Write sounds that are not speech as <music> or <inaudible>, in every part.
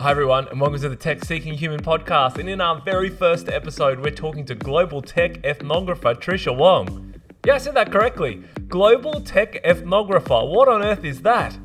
Hi, everyone, and welcome to the Tech Seeking Human podcast. And in our very first episode, we're talking to global tech ethnographer Tricia Wang. Yeah, I said that correctly. Global tech ethnographer. What on earth is that?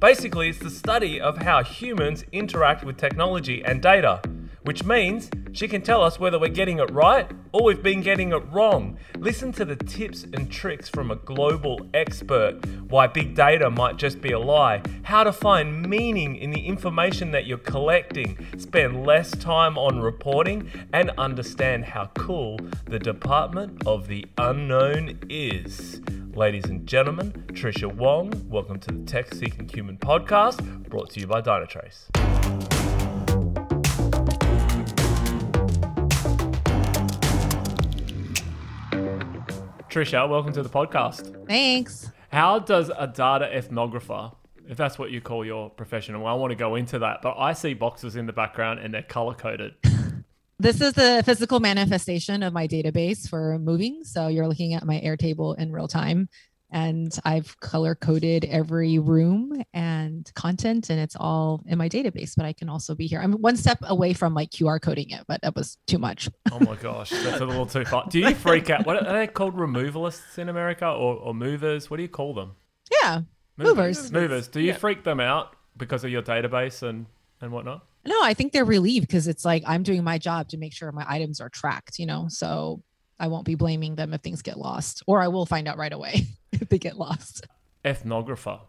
Basically, it's the study of how humans interact with technology and data which means she can tell us whether we're getting it right or we've been getting it wrong. Listen to the tips and tricks from a global expert why big data might just be a lie, how to find meaning in the information that you're collecting, spend less time on reporting, and understand how cool the Department of the Unknown is. Ladies and gentlemen, Tricia Wang, welcome to the Tech Seeking Human podcast, brought to you by Dynatrace. Tricia, welcome to the podcast. Thanks. How does a data ethnographer, if that's what you call your profession, well, I want to go into that, but I see boxes in the background and they're color coded. This is the physical manifestation of my database for moving. So you're looking at my Airtable in real time and I've color coded every room and content, and it's all in my database. But I can also be here. I'm one step away from like QR coding it, but that was too much. oh my gosh, that's a little too far. Do you freak out? What are they called? Removalists in America or, or movers? What do you call them? Yeah, movers. Movers. movers. Do you yeah. freak them out because of your database and and whatnot? No, I think they're relieved because it's like I'm doing my job to make sure my items are tracked. You know, so I won't be blaming them if things get lost, or I will find out right away <laughs> if they get lost. Ethnographer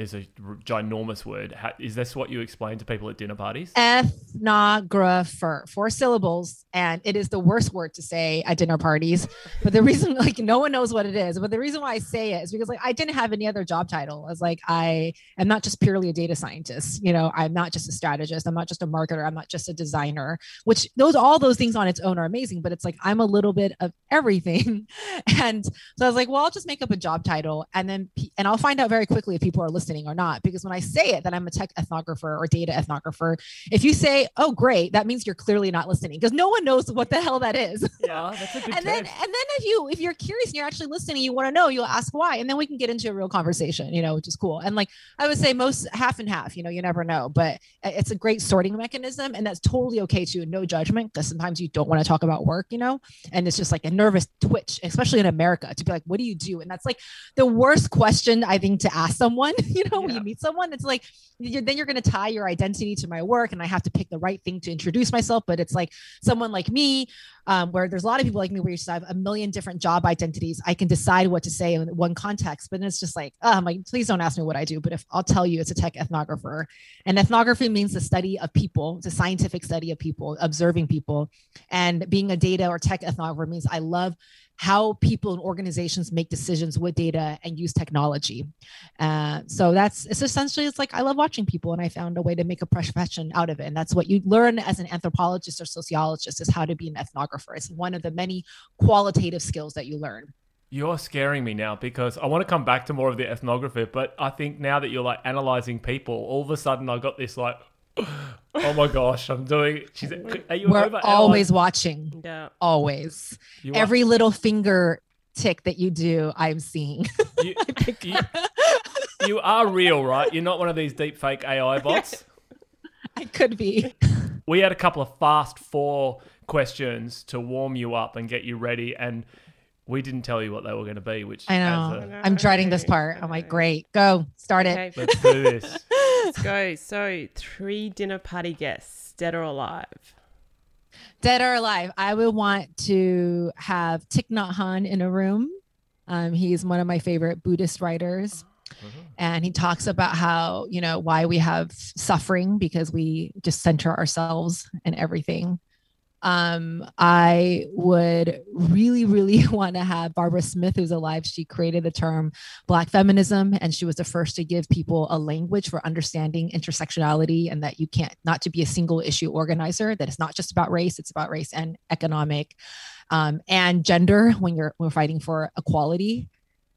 is a ginormous word. How, is this what you explain to people at dinner parties? Ethnographer, four syllables, and it is the worst word to say at dinner parties. But the reason, <laughs> like, no one knows what it is. But the reason why I say it is because, like, I didn't have any other job title. I was like, I am not just purely a data scientist. You know, I'm not just a strategist. I'm not just a marketer. I'm not just a designer. Which those, all those things on its own are amazing. But it's like I'm a little bit of everything. <laughs> and so I was like, well, I'll just make up a job title, and then and I'll find out very quickly if people are listening listening or not. Because when I say it that I'm a tech ethnographer or data ethnographer, if you say, "Oh, great," that means you're clearly not listening because no one knows what the hell that is. <laughs> Yeah, that's a good. and then and then if you if you're curious and you're actually listening, you want to know, you'll ask why, and then we can get into a real conversation. You know, which is cool. And like I would say, most half and half. You know, you never know, but it's a great sorting mechanism, and that's totally okay too. No judgment because sometimes you don't want to talk about work. You know, and it's just like a nervous twitch, especially in America, to be like, "What do you do?" And that's like the worst question I think to ask someone. <laughs> You know, yeah. when you meet someone, it's like you're, then you're going to tie your identity to my work, and I have to pick the right thing to introduce myself. But it's like someone like me, um, where there's a lot of people like me where you just have a million different job identities. I can decide what to say in one context, but it's just like, oh, I'm like, please don't ask me what I do. But if I'll tell you, it's a tech ethnographer, and ethnography means the study of people. It's a scientific study of people, observing people, and being a data or tech ethnographer means I love how people and organizations make decisions with data and use technology. Uh, so that's it's essentially it's like I love watching people, and I found a way to make a profession out of it. And that's what you learn as an anthropologist or sociologist is how to be an ethnographer. It's one of the many qualitative skills that you learn. You're scaring me now because I want to come back to more of the ethnography, but I think now that you're like analyzing people, all of a sudden I got this like <laughs> oh my gosh, I'm doing. She's. Are you We're always watching. Yeah. Always. You Every are. little finger tick that you do, I'm seeing. <laughs> You, you, you, are real, right? You're not one of these deep fake AI <laughs> bots. I could be. We had a couple of fast four questions to warm you up and get you ready, and we didn't tell you what they were going to be. Which I know. A, I'm dreading this part. I'm like, great, go, start okay. it. Let's do this. Let's go. So, three dinner party guests, dead or alive? Dead or alive. I would want to have Thich Nhat Hanh in a room. Um, he's one of my favorite Buddhist writers. Mm-hmm. And he talks about how, you know, why we have suffering because we just center ourselves and everything um, I would really, really <laughs> want to have Barbara Smith, who's alive. She created the term Black feminism, and she was the first to give people a language for understanding intersectionality and that you can't, not to be a single issue organizer, that it's not just about race, it's about race and economic um, and gender when you're we're fighting for equality.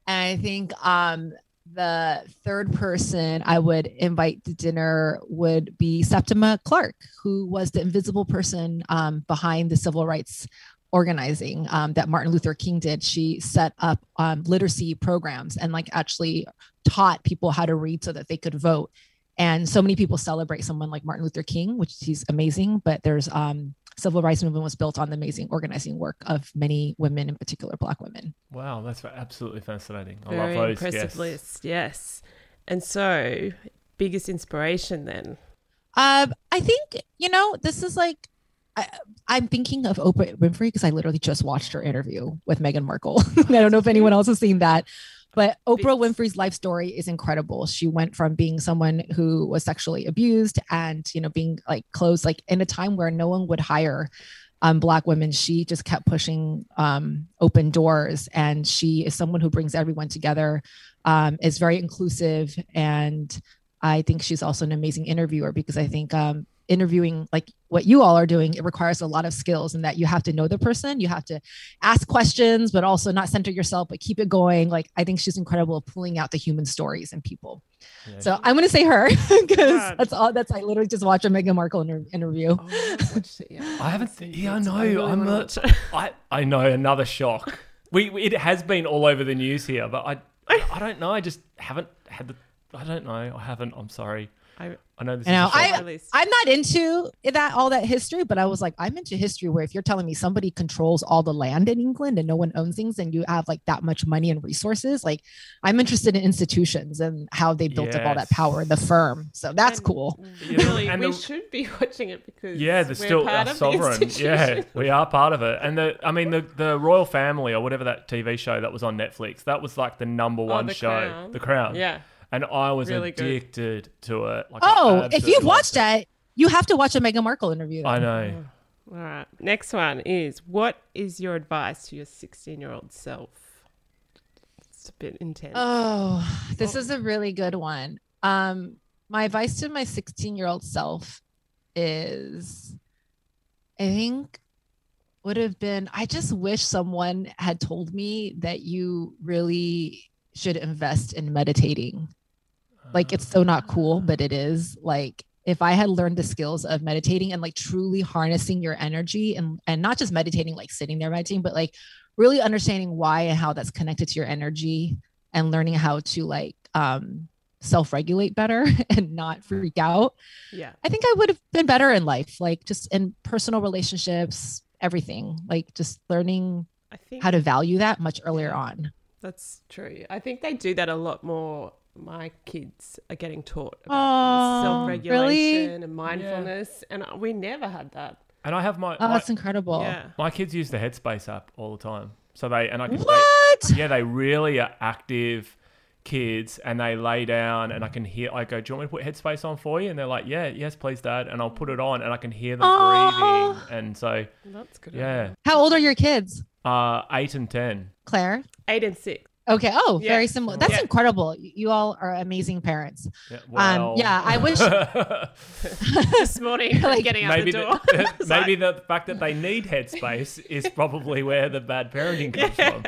And I think um, the third person I would invite to dinner would be Septima Clark, who was the invisible person um, behind the civil rights organizing um, that Martin Luther King did. She set up um, literacy programs and like actually taught people how to read so that they could vote and so many people celebrate someone like Martin Luther King, which he's amazing. But there's um, civil rights movement was built on the amazing organizing work of many women, in particular Black women. Wow, that's absolutely fascinating. I Very love those impressive guests. list. Yes. And so, biggest inspiration then? Um, I think you know this is like I, I'm thinking of Oprah Winfrey because I literally just watched her interview with Meghan Markle. <laughs> I don't know if anyone else has seen that, but Oprah Winfrey's life story is incredible. She went from being someone who was sexually abused and you know being like closed, like in a time where no one would hire um, black women. She just kept pushing um, open doors, and she is someone who brings everyone together. Um, is very inclusive and I think she's also an amazing interviewer because I think um, interviewing like what you all are doing it requires a lot of skills and that you have to know the person you have to ask questions but also not center yourself but keep it going like i think she's incredible at pulling out the human stories and people Yeah. so i'm going to say her <laughs> because that's all that's i literally just watched a Meghan Markle inter- interview Oh, I haven't watched it yet. I haven't. Yeah, I know. really I'm wanna a, watch it. I I know another shock. We we- it has been all over the news here, but I I don't know. I just haven't had the. I don't know. I haven't. I'm sorry. I, I know this I know. is. A shock. I- released. i'm not into that all that history but i was like i'm into history where if you're telling me somebody controls all the land in england and no one owns things and you have like that much money and resources like i'm interested in institutions and how they built up all that Yes. power the firm so that's And cool Really, And we the- should be watching it because Yeah, they're we're still part a of the sovereign. Yeah, we are part of it. And the, I mean, the the royal family or whatever that TV show that was on Netflix, that was like the number oh, one Oh, The show, Crown. The Crown. Yeah. And I was Really good. addicted to it. Like, oh if you've watched loved that you have to watch a Meghan Markle interview I then. know. All right. Next one is what is your advice to your 16 year old self? It's a bit intense. Oh, this Oh. is a really good one. Um, my advice to my 16 year old self is I think would have been I just wish someone had told me that you really should invest in meditating. Like it's so not cool, but it is. Like if I had learned the skills of meditating and like truly harnessing your energy and and not just meditating like sitting there meditating, but like really understanding why and how that's connected to your energy and learning how to like um self-regulate better <laughs> and not freak out yeah. i think i would have been better in life like just in personal relationships everything like just learning I think how to value that much earlier on that's true. I think they do that a lot more. My kids are getting taught Aw, about self regulation really? and mindfulness, and we never had that. And I have my oh my, that's incredible Yeah. my kids use the Headspace app all the time. So they and I can they- what yeah, they really are active kids and they lay down and I can hear I go, Do you want me to put headspace on for you? And they're like, Yeah, yes, please, Dad. And I'll put it on and I can hear them Aw. breathing. And so That's good. yeah. how old are your kids Uh eight and ten. claire Eight and six. Okay oh Yeah. very similar that's Yeah. incredible you you all are amazing parents Yeah, Um, yeah, I <laughs> wish- <laughs> this morning, <laughs> Like- getting out maybe the door. the, It's maybe like- the fact that they need headspace is probably where the bad parenting comes from.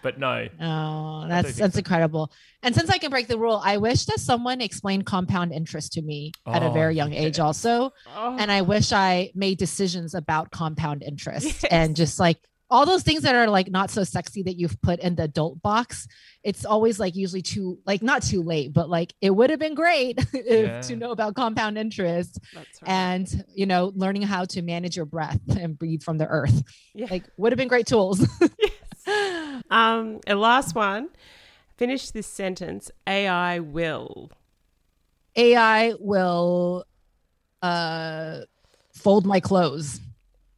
But no. Oh, that's that's so. incredible. And since I can break the rule, I wish that someone explained compound interest to me at a Oh, very young age also. Oh, And I wish I made decisions about compound interest Yes. and just like all those things that are like not so sexy that you've put in the adult box. It's always like usually too like not too late, but like it would have been great <laughs> if, Yeah. to know about compound interest that's right. and you know learning how to manage your breath and breathe from the earth. Yeah. Like would have been great tools. <laughs> Um, a last one. Finish this sentence. AI will. AI will uh fold my clothes.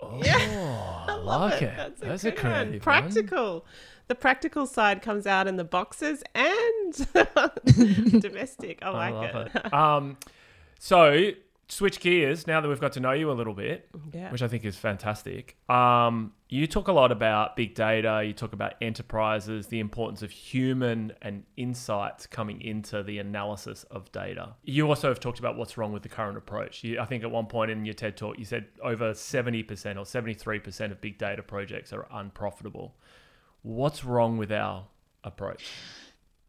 Oh, Yeah. I like it. it. That's a That's a good one. creative one. Practical. The practical side comes out in the boxes and <laughs> <laughs> domestic. I like love it. it. <laughs> Um, so switch gears now that we've got to know you a little bit, yeah. which I think is fantastic. Um, you talk a lot about big data. You talk about enterprises, the importance of human and insights coming into the analysis of data. You also have talked about what's wrong with the current approach. You, I think at one point in your TED talk, you said over 70% or 73% of big data projects are unprofitable. What's wrong with our approach?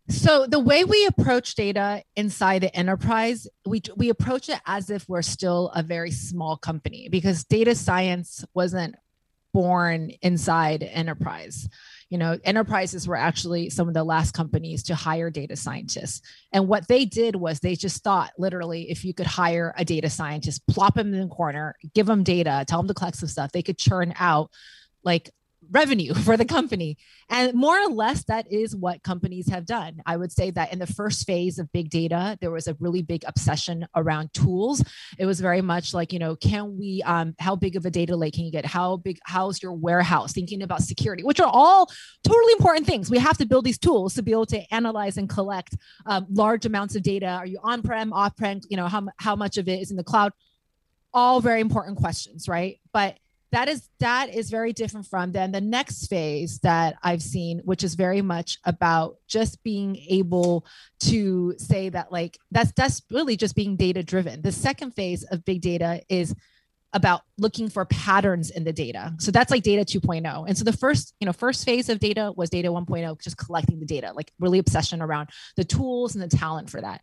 So the way we approach data inside the enterprise, we we approach it as if we're still a very small company because data science wasn't born inside enterprise. you know enterprises were actually some of the last companies to hire data scientists and what they did was they just thought literally if you could hire a data scientist plop them in the corner give them data tell them to collect some stuff they could churn out like revenue <laughs> for the company. And more or less, that is what companies have done. I would say that in the first phase of big data, there was a really big obsession around tools. It was very much like, you know, can we, um, how big of a data lake can you get? How big, how's your warehouse? Thinking about security, which are all totally important things. We have to build these tools to be able to analyze and collect um, large amounts of data. Are you on prem, off prem? You know, how, how much of it is in the cloud? All very important questions, right? But that is that is very different from then the next phase that i've seen which is very much about just being able to say that like that's that's really just being data driven the second phase of big data is about looking for patterns in the data. So that's like data 2.0 and so the first you know first phase of data was data 1.0 just collecting the data like really obsession around the tools and the talent for that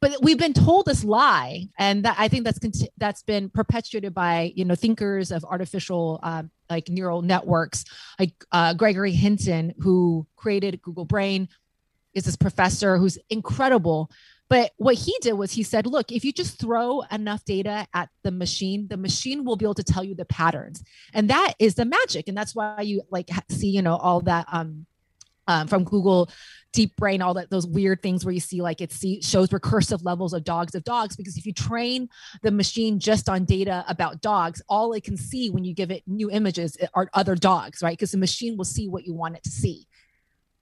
but we've been told this lie and that i think that's that's been perpetuated by you know thinkers of artificial um, like neural networks. Like uh, gregory hinton who created google brain is this professor who's incredible. But what he did was he said look if you just throw enough data at the machine the machine will be able to tell you the patterns. And that is the magic and that's why you like see you know all that um um, from Google Deep Brain, all that those weird things where you see like it see, shows recursive levels of dogs of dogs. Because if you train the machine just on data about dogs, all it can see when you give it new images are other dogs, right? Because the machine will see what you want it to see.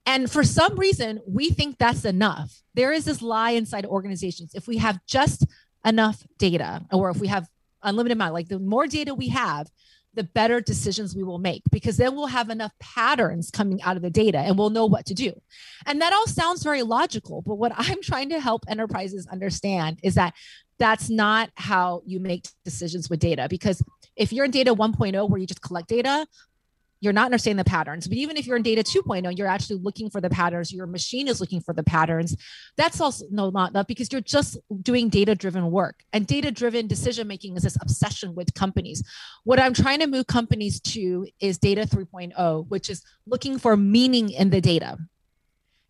And for some reason, we think that's enough. There is this lie inside organizations. If we have just enough data, or if we have unlimited amount, like the more data we have, the better decisions we will make because then we'll have enough patterns coming out of the data and we'll know what to do. And that all sounds very logical, but what <laughs> I'm trying to help enterprises understand is that that's not how you make decisions with data because if you're in data 1.0 where you just collect data you're not understanding the patterns. But even if you're in data 2.0, you're actually looking for the patterns, your machine is looking for the patterns. That's also no, not because you're just doing data driven work. And data driven decision making is this obsession with companies. What I'm trying to move companies to is data 3.0, which is looking for meaning in the data.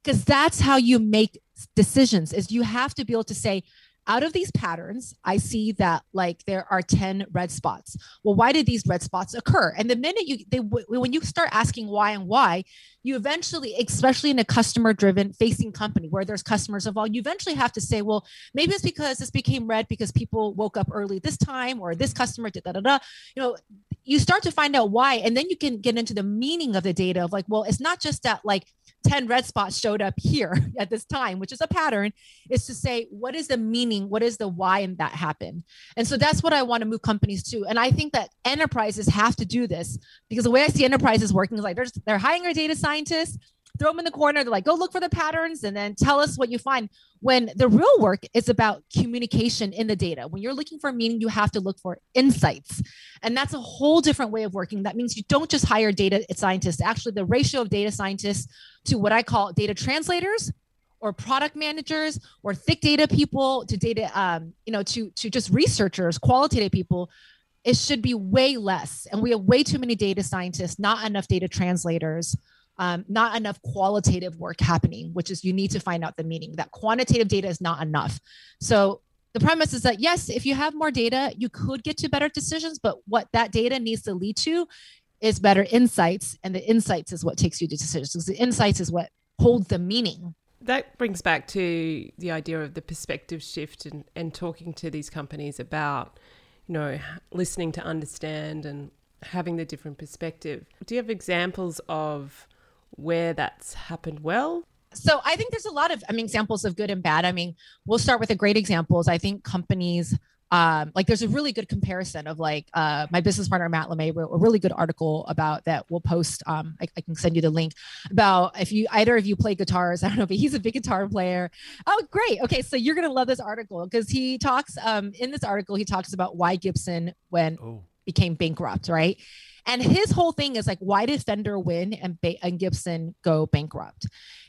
Because that's how you make decisions is you have to be able to say out of these patterns, I see that like there are 10 red spots. Well, why did these red spots occur? And the minute you they when you start asking why and why, you eventually, especially in a customer driven facing company where there's customers involved, you eventually have to say, well, maybe it's because this became red because people woke up early this time or this customer did da da da. You know, you start to find out why and then you can get into the meaning of the data of like, well, it's not just that like 10 red spots showed up here <laughs> at this time, which is a pattern, is to say, what is the meaning? What is the why and that happened? And so that's what I want to move companies to. And I think that enterprises have to do this because the way I see enterprises working is like they're, they're hiring data scientist, throw them in the corner. They're like, go look for the patterns and then tell us what you find. When the real work is about communication in the data. When you're looking for meaning, you have to look for insights. And that's a whole different way of working. That means you don't just hire data scientists. Actually, the ratio of data scientists to what I call data translators or product managers or thick data people to data, um, you know, to, to just researchers, qualitative people, it should be way less. And we have way too many data scientists, not enough data translators um, not enough qualitative work happening, which is you need to find out the meaning. That quantitative data is not enough. So the premise is that yes, if you have more data, you could get to better decisions, but what that data needs to lead to is better insights, and the insights is what takes you to decisions. The insights is what holds the meaning. That brings back to the idea of the perspective shift and, and talking to these companies about, you know, listening to understand and having the different perspective. Do you have examples of where that's happened well? So I think there's a lot of, I mean, examples of good and bad. I mean, we'll start with the great examples. I think companies, um, like there's a really good comparison of like uh, my business partner Matt LeMay wrote a really good article about that. We'll post. Um, I, I, can send you the link about if you either of you play guitars. <laughs> I don't know, but he's a big guitar player. Oh, great. Okay, so you're gonna love this article because he talks um, in this article. He talks about why Gibson when oh. became bankrupt, right? And his whole thing is like, why did Fender win and, ba- and Gibson go bankrupt?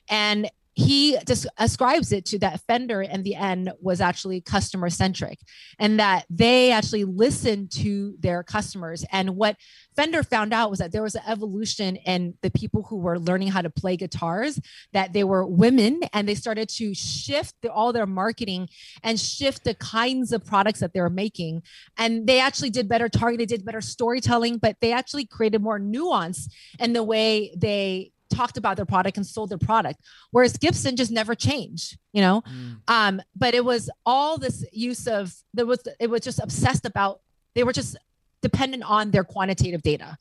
And he just ascribes it to that Fender in the end was actually customer centric and that they actually listened to their customers. And what Fender found out was that there was an evolution in the people who were learning how to play guitars, that they were women and they started to shift the, all their marketing and shift the kinds of products that they were making. And they actually did better targeted, did better storytelling, but they actually created more nuance in the way they talked about their product and sold their product whereas gibson just never changed you know mm. um but it was all this use of there was it was just obsessed about they were just dependent on their quantitative data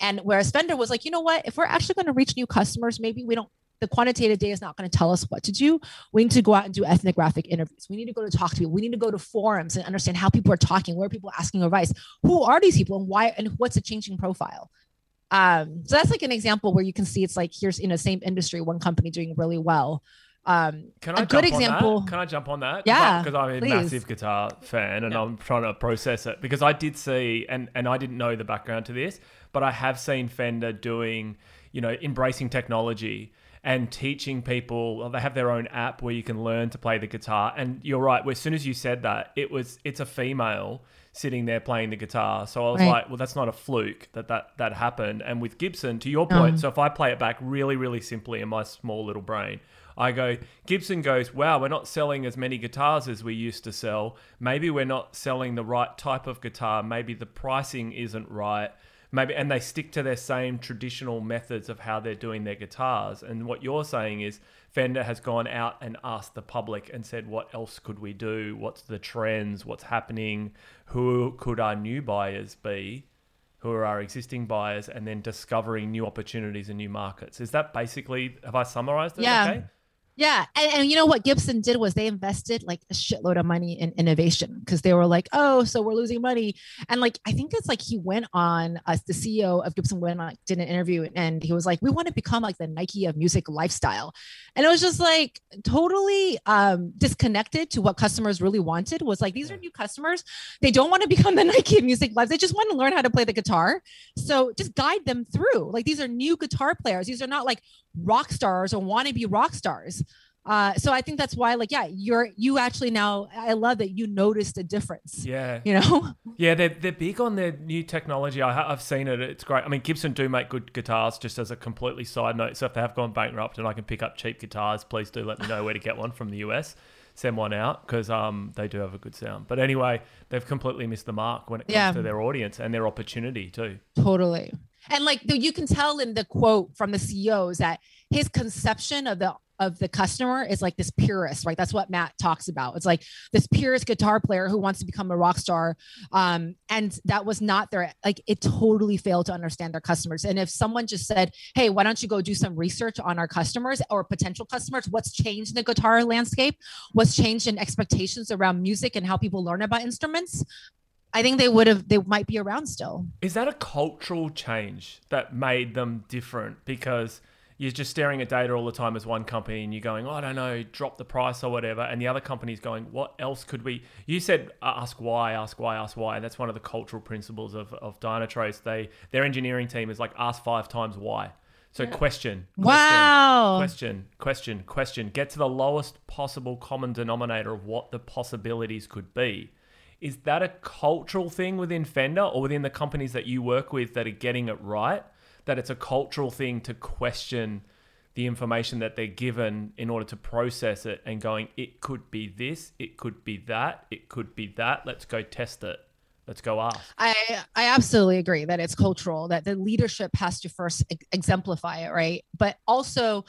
and whereas fender was like you know what if we're actually going to reach new customers maybe we don't the quantitative data is not going to tell us what to do. We need to go out and do ethnographic interviews. We need to go to talk to people. We need to go to forums and understand how people are talking, where people are asking advice, who are these people, and why, and what's a changing profile. Um, so that's like an example where you can see it's like here's in the same industry, one company doing really well. Um, can I a good example? Can I jump on that? Yeah, because I'm a please. massive guitar fan and yeah. I'm trying to process it because I did see and and I didn't know the background to this, but I have seen Fender doing, you know, embracing technology and teaching people. They have their own app where you can learn to play the guitar. And you're right. As soon as you said that, it was it's a female sitting there playing the guitar. So I was right. like, well, that's not a fluke that that, that happened. And with Gibson, to your point, um, so if I play it back really, really simply in my small little brain, I go, Gibson goes, wow, we're not selling as many guitars as we used to sell. Maybe we're not selling the right type of guitar. Maybe the pricing isn't right. Maybe, and they stick to their same traditional methods of how they're doing their guitars. And what you're saying is, Fender has gone out and asked the public and said, what else could we do? What's the trends? What's happening? Who could our new buyers be? Who are our existing buyers? And then discovering new opportunities and new markets. Is that basically, have I summarized it? Yeah. Okay? Yeah. And, and, you know what Gibson did was they invested like a shitload of money in innovation because they were like, oh, so we're losing money. And like, I think it's like he went on, uh, the CEO of Gibson went on, did an interview and he was like, we want to become like the Nike of music lifestyle. And it was just like totally um, disconnected to what customers really wanted was like, these are new customers. They don't want to become the <laughs> Nike of music lives. They just want to learn how to play the guitar. So just guide them through. Like, these are new guitar players. These are not like rock stars or want to be rock stars. Uh, so I think that's why, like, yeah, you're you actually now. I love that you noticed a difference. Yeah, you know. <laughs> Yeah, they're they're big on their new technology. I, have seen it. It's great. I mean, Gibson do make good guitars. Just as a completely side note, so if they have gone bankrupt and I can pick up cheap guitars, please do let me know where to get one from the US. Send one out because um they do have a good sound. But anyway, they've completely missed the mark when it comes yeah. to their audience and their opportunity too. Totally. And like you can tell in the quote from the CEOs that his conception of the of the customer is like this purist, right? That's what Matt talks about. It's like this purist guitar player who wants to become a rock star. Um, and that was not their, like, it totally failed to understand their customers. And if someone just said, hey, why don't you go do some research on our customers or potential customers? What's changed in the guitar landscape? What's changed in expectations around music and how people learn about instruments? I think they would have, they might be around still. Is that a cultural change that made them different? Because you're just staring at data all the time as one company and you're going, oh, I don't know, drop the price or whatever. And the other company's going, what else could we? You said ask why, ask why, ask why. And that's one of the cultural principles of, of Dynatrace. They, their engineering team is like ask five times why. So yeah. question, question, wow. question, question, question. Get to the lowest possible common denominator of what the possibilities could be. Is that a cultural thing within Fender or within the companies that you work with that are getting it right? That it's a cultural thing to question the information that they're given in order to process it and going, it could be this, it could be that, it could be that. Let's go test it. Let's go ask. I I absolutely agree that it's cultural that the leadership has to first exemplify it, right? But also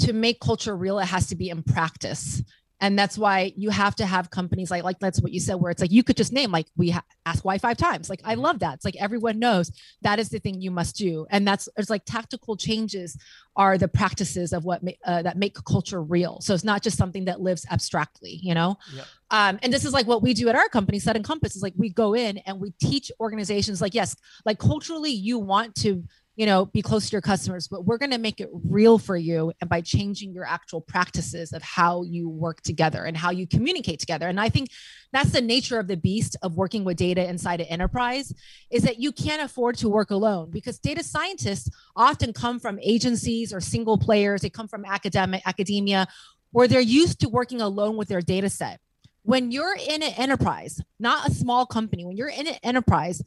to make culture real, it has to be in practice and that's why you have to have companies like like that's what you said where it's like you could just name like we ha- ask why five times. Like i mm-hmm. love that. It's like everyone knows that is the thing you must do. And that's it's like tactical changes are the practices of what ma- uh, that make culture real. So it's not just something that lives abstractly you know? Yep. um, and this is like what we do at our company Sudden Compass is like we go in and we teach organizations like yes like culturally you want to you know, be close to your customers, but we're going to make it real for you and by changing your actual practices of how you work together and how you communicate together. And I think that's the nature of the beast of working with data inside an enterprise is that you can't afford to work alone because data scientists often come from agencies or single players. They come from academic academia where they're used to working alone with their data set when you're in an enterprise, not a small company, when you're in an enterprise,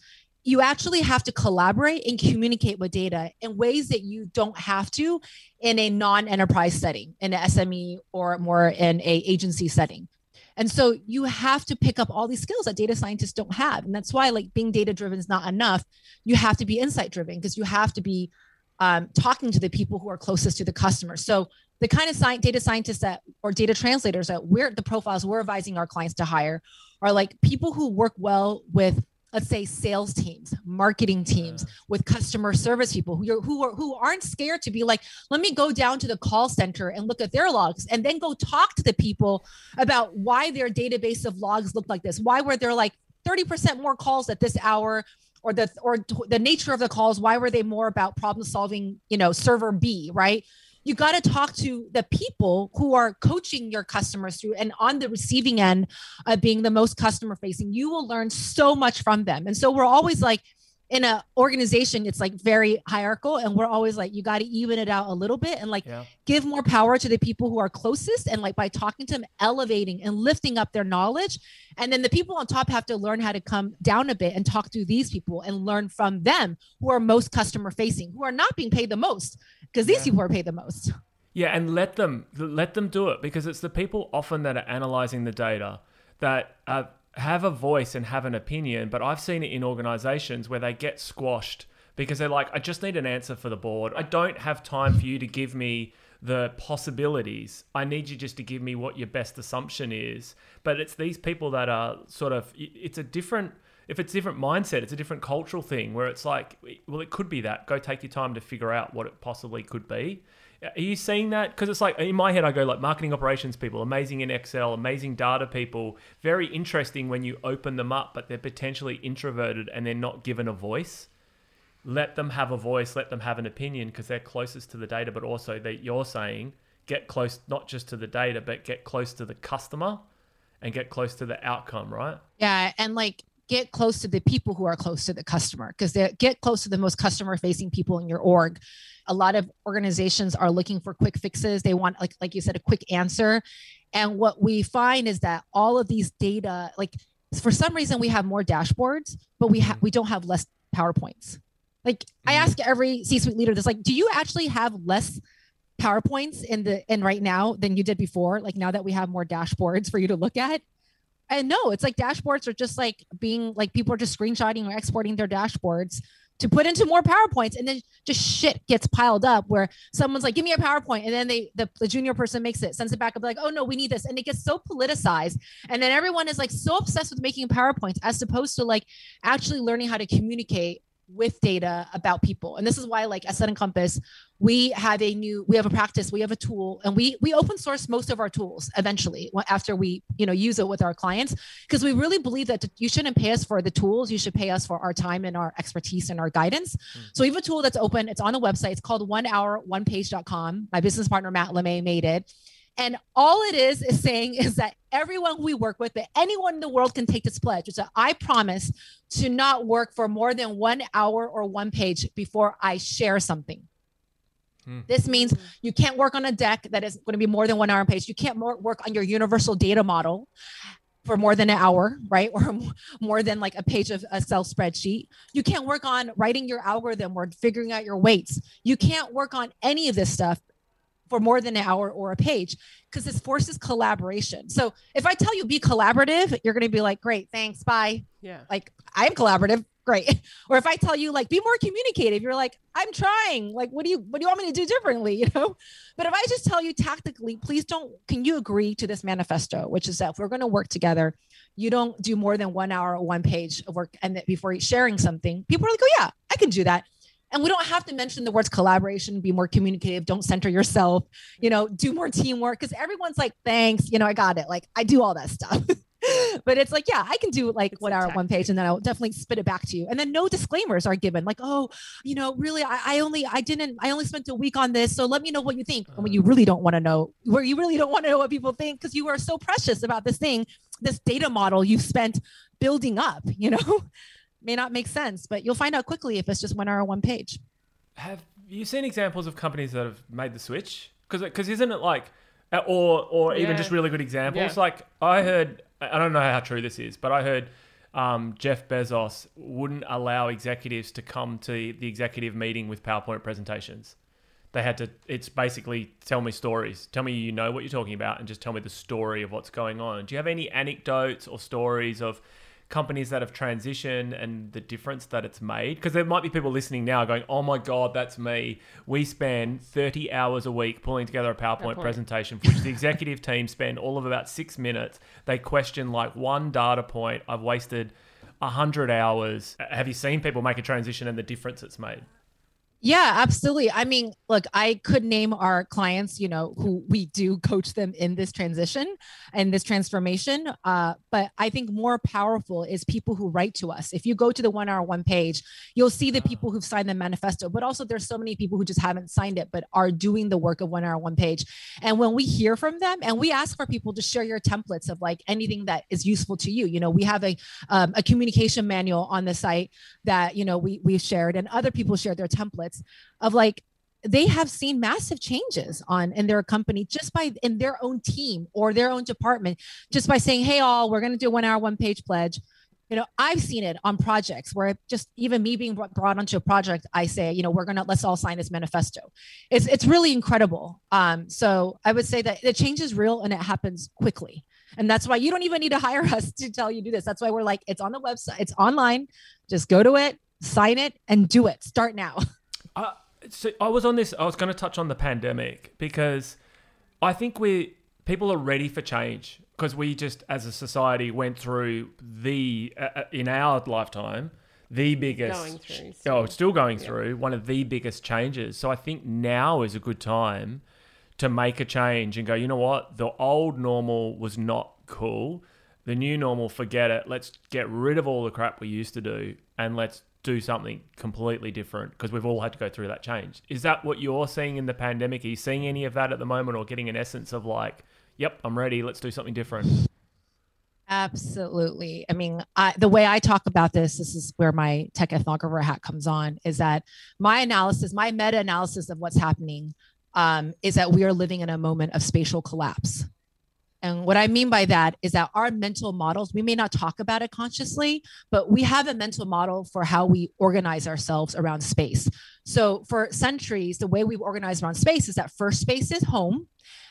you actually have to collaborate and communicate with data in ways that you don't have to in a non-enterprise setting in an sme or more in a agency setting. And so you have to pick up all these skills that data scientists don't have. And that's why like being data driven is not enough. You have to be insight driven because you have to be um, talking to the people who are closest to the customer. So the kind of science, data scientists that or data translators that we're the profiles we're advising our clients to hire are like people who work well with let's say sales teams marketing teams with customer service people who are who are who aren't scared to be like let me go down to the call center and look at their logs and then go talk to the people about why their database of logs look like this. Why were there like 30% more calls at this hour or the or the nature of the calls? Why were they more about problem solving you know server b right you got to talk to the people who are coaching your customers through and on the receiving end of being the most customer facing you will learn so much from them. And so we're always like in a organization it's like very hierarchical and we're always like you got to even it out a little bit and like yeah. give more power to the people who are closest and like by talking to them elevating and lifting up their knowledge and then the people on top have to learn how to come down a bit and talk to these people and learn from them who are most customer facing who are not being paid the most because these yeah. people are paid the most yeah and let them let them do it because it's the people often that are analyzing the data that are have a voice and have an opinion, but I've seen it in organizations where they get squashed because they're like, I just need an answer for the board. I don't have time for you to give me the possibilities. I need you just to give me what your best assumption is. But it's these people that are sort of, it's a different, if it's different mindset, it's a different cultural thing where it's like, well, it could be that. Go take your time to figure out what it possibly could be. Are you seeing that? Because it's like in my head, I go like marketing operations people, amazing in Excel, amazing data people, very interesting when you open them up, but they're potentially introverted and they're not given a voice. Let them have a voice, let them have an opinion because they're closest to the data, but also that you're saying get close not just to the data, but get close to the customer and get close to the outcome, right? Yeah. And like get close to the people who are close to the customer because they get close to the most customer facing people in your org. A lot of organizations are looking for quick fixes. They want like like you said a quick answer. And what we find is that all of these data like for some reason we have more dashboards but we have we don't have less powerpoints. Like i mm-hmm. ask every c-suite leader this like do you actually have less powerpoints in the in right now than you did before? Like now that we have more dashboards for you to look at and no it's like dashboards are just like being like people are just screenshotting or exporting their dashboards to put into more powerpoints. And then just shit gets piled up where someone's like give me a powerpoint. And then they the, the junior person makes it sends it back up like oh no we need this. And it gets so politicized. And then everyone is like so obsessed with making powerpoints as opposed to like actually learning how to communicate with data about people. And this is why like at Sudden Compass, we have a new, we have a practice, we have a tool, and we we open source most of our tools eventually after we, you know, use it with our clients. Because we really believe that you shouldn't pay us for the tools, you should pay us for our time and our expertise and our guidance. Mm-hmm. So we have a tool that's open, it's on the website, it's called one hour, one page.com. My business partner, Matt LeMay, made it. And all it is is saying is that everyone we work with, that anyone in the world can take this pledge. It's a, I promise to not work for more than one hour or one page before I share something. Hmm. This means you can't work on a deck that is going to be more than one hour page. You can't work on your universal data model for more than an hour, right? <laughs> Or more than like a page of Excel spreadsheet. You can't work on writing your algorithm or figuring out your weights. You can't work on any of this stuff for more than an hour or a page because this forces collaboration. So if I tell you be collaborative, you're going to be like, great, thanks, bye. Yeah. Like I'm collaborative, great. <laughs> Or if I tell you like be more communicative, you're like, I'm trying. Like, what do you what do you want me to do differently? <laughs> You know. But if I just tell you tactically, please don't. Can you agree to this manifesto, which is that if we're going to work together, you don't do more than one hour or one page of work, and that before sharing something, people are like, oh yeah, I can do that and we don't have to mention the words collaboration be more communicative don't center yourself you know do more teamwork because everyone's like thanks you know i got it like i do all that stuff <laughs> but it's like, yeah, I can do like It's one hour, one page, and then I'll definitely spit it back to you. And then no disclaimers are given, like, oh, you know, really, I, I only, I didn't, I only spent a week on this, so let me know what you think. And when you uh. really don't want to know, where you really don't want to know what people think, because you are so precious about this thing, this data model you've spent building up, you know, <laughs> may not make sense, but you'll find out quickly if it's just one hour, one page. Have you seen examples of companies that have made the switch? Because because isn't it like, uh, or or even Yeah. just really good examples? Yeah. Like I heard, I don't know how true this is, but I heard um, Jeff Bezos wouldn't allow executives to come to the executive meeting with PowerPoint presentations. They had to. It's basically tell me stories. Tell me you know what you're talking about, and just tell me the story of what's going on. Do you have any anecdotes or stories of companies that have transitioned and the difference that it's made? Because there might be people listening now going, "Oh my god, that's me." We spend 30 hours a week pulling together a PowerPoint PowerPoint. presentation, for which the executive team spend all of about six minutes. They question like one data point. I've wasted a hundred hours. Have you seen people make a transition and the difference it's made? Yeah, absolutely. I mean, look, I could name our clients, you know, who we do coach them in this transition and this transformation. Uh, but I think more powerful is people who write to us. If you go to the one hour one page, you'll see the people who've signed the manifesto, but also there's so many people who just haven't signed it, but are doing the work of one hour one page. And when we hear from them and we ask for people to share your templates of like anything that is useful to you, you know, we have a, um, a communication manual on the site that, you know, we, we've shared and other people shared their templates of like they have seen massive changes on in their company just by in their own team or their own department just by saying hey all we're going to do one hour one page pledge. You know i've seen it on projects where just even me being brought onto a project i say you know we're to let's all sign this manifesto. It's it's really incredible. Um so i would say that the change is real and it happens quickly. And that's why you don't even need to hire <laughs> us to tell you do this. That's why we're like it's on the website it's online. Just go to it sign it and do it. Start now <laughs> Uh, so I was on this. I was going to touch on the pandemic because I think we people are ready for change because we just, as a society, went through the uh, uh, in our lifetime the biggest. Going through, oh, still. still going Yeah. through one of the biggest changes. So I think now is a good time to make a change and go. You know what? The old normal was not cool. The new normal, forget it. Let's get rid of all the crap we used to do and let's do something completely different because we've all had to go through that change. Is that what you're seeing in the pandemic? Are you seeing any of that at the moment or getting an essence of like, yep, I'm ready, let's do something different? Absolutely. I mean, I, the way I talk about this, this is where my tech ethnographer hat comes on, is that my analysis, my meta analysis of what's happening um, is that we are living in a moment of spatial collapse. And what I mean by that is that our mental models, we may not talk about it consciously, but we have a mental model for how we organize ourselves around space. So for centuries, the way we've organized around space is that first space is home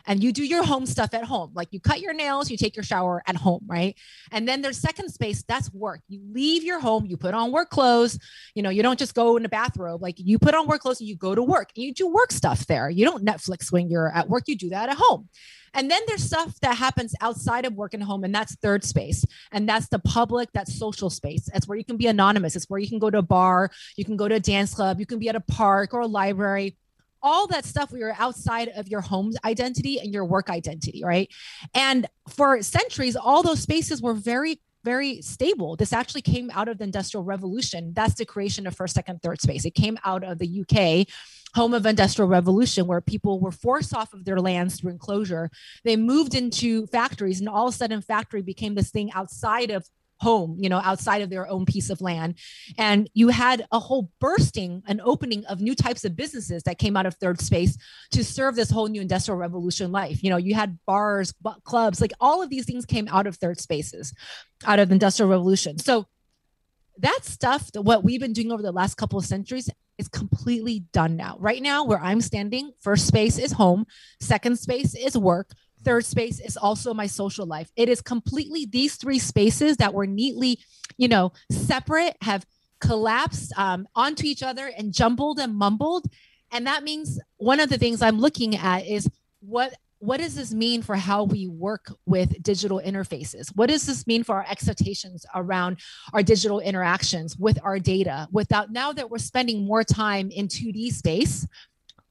and you do your home stuff at home. Like you cut your nails, you take your shower at home, right? And then there's second space, that's work. You leave your home, you put on work clothes. You know, you don't just go in a bathrobe. Like you put on work clothes and you go to work and you do work stuff there. You don't Netflix when you're at work, you do that at home. And then there's stuff that happens outside of work and home, and that's third space. And that's the public, that's social space. That's where you can be anonymous. It's where you can go to a bar, you can go to a dance club, you can be at a park or a library. All that stuff we you're outside of your home's identity and your work identity, right? And for centuries, all those spaces were very very stable. This actually came out of the Industrial Revolution. That's the creation of first, second, third space. It came out of the UK, home of Industrial Revolution, where people were forced off of their lands through enclosure. They moved into factories, and all of a sudden, factory became this thing outside of home, you know, outside of their own piece of land. And you had a whole bursting and opening of new types of businesses that came out of third space to serve this whole new industrial revolution life. You know, you had bars, clubs, like all of these things came out of third spaces, out of the industrial revolution. So that stuff, that what we've been doing over the last couple of centuries is completely done now. Right now, where I'm standing, first space is home, second space is work, third space is also my social life. It is completely these three spaces that were neatly, you know, separate, have collapsed um, onto each other and jumbled and mumbled. And that means one of the things I'm looking at is what what does this mean for how we work with digital interfaces? What does this mean for our expectations around our digital interactions with our data? Without now that we're spending more time in 2D space,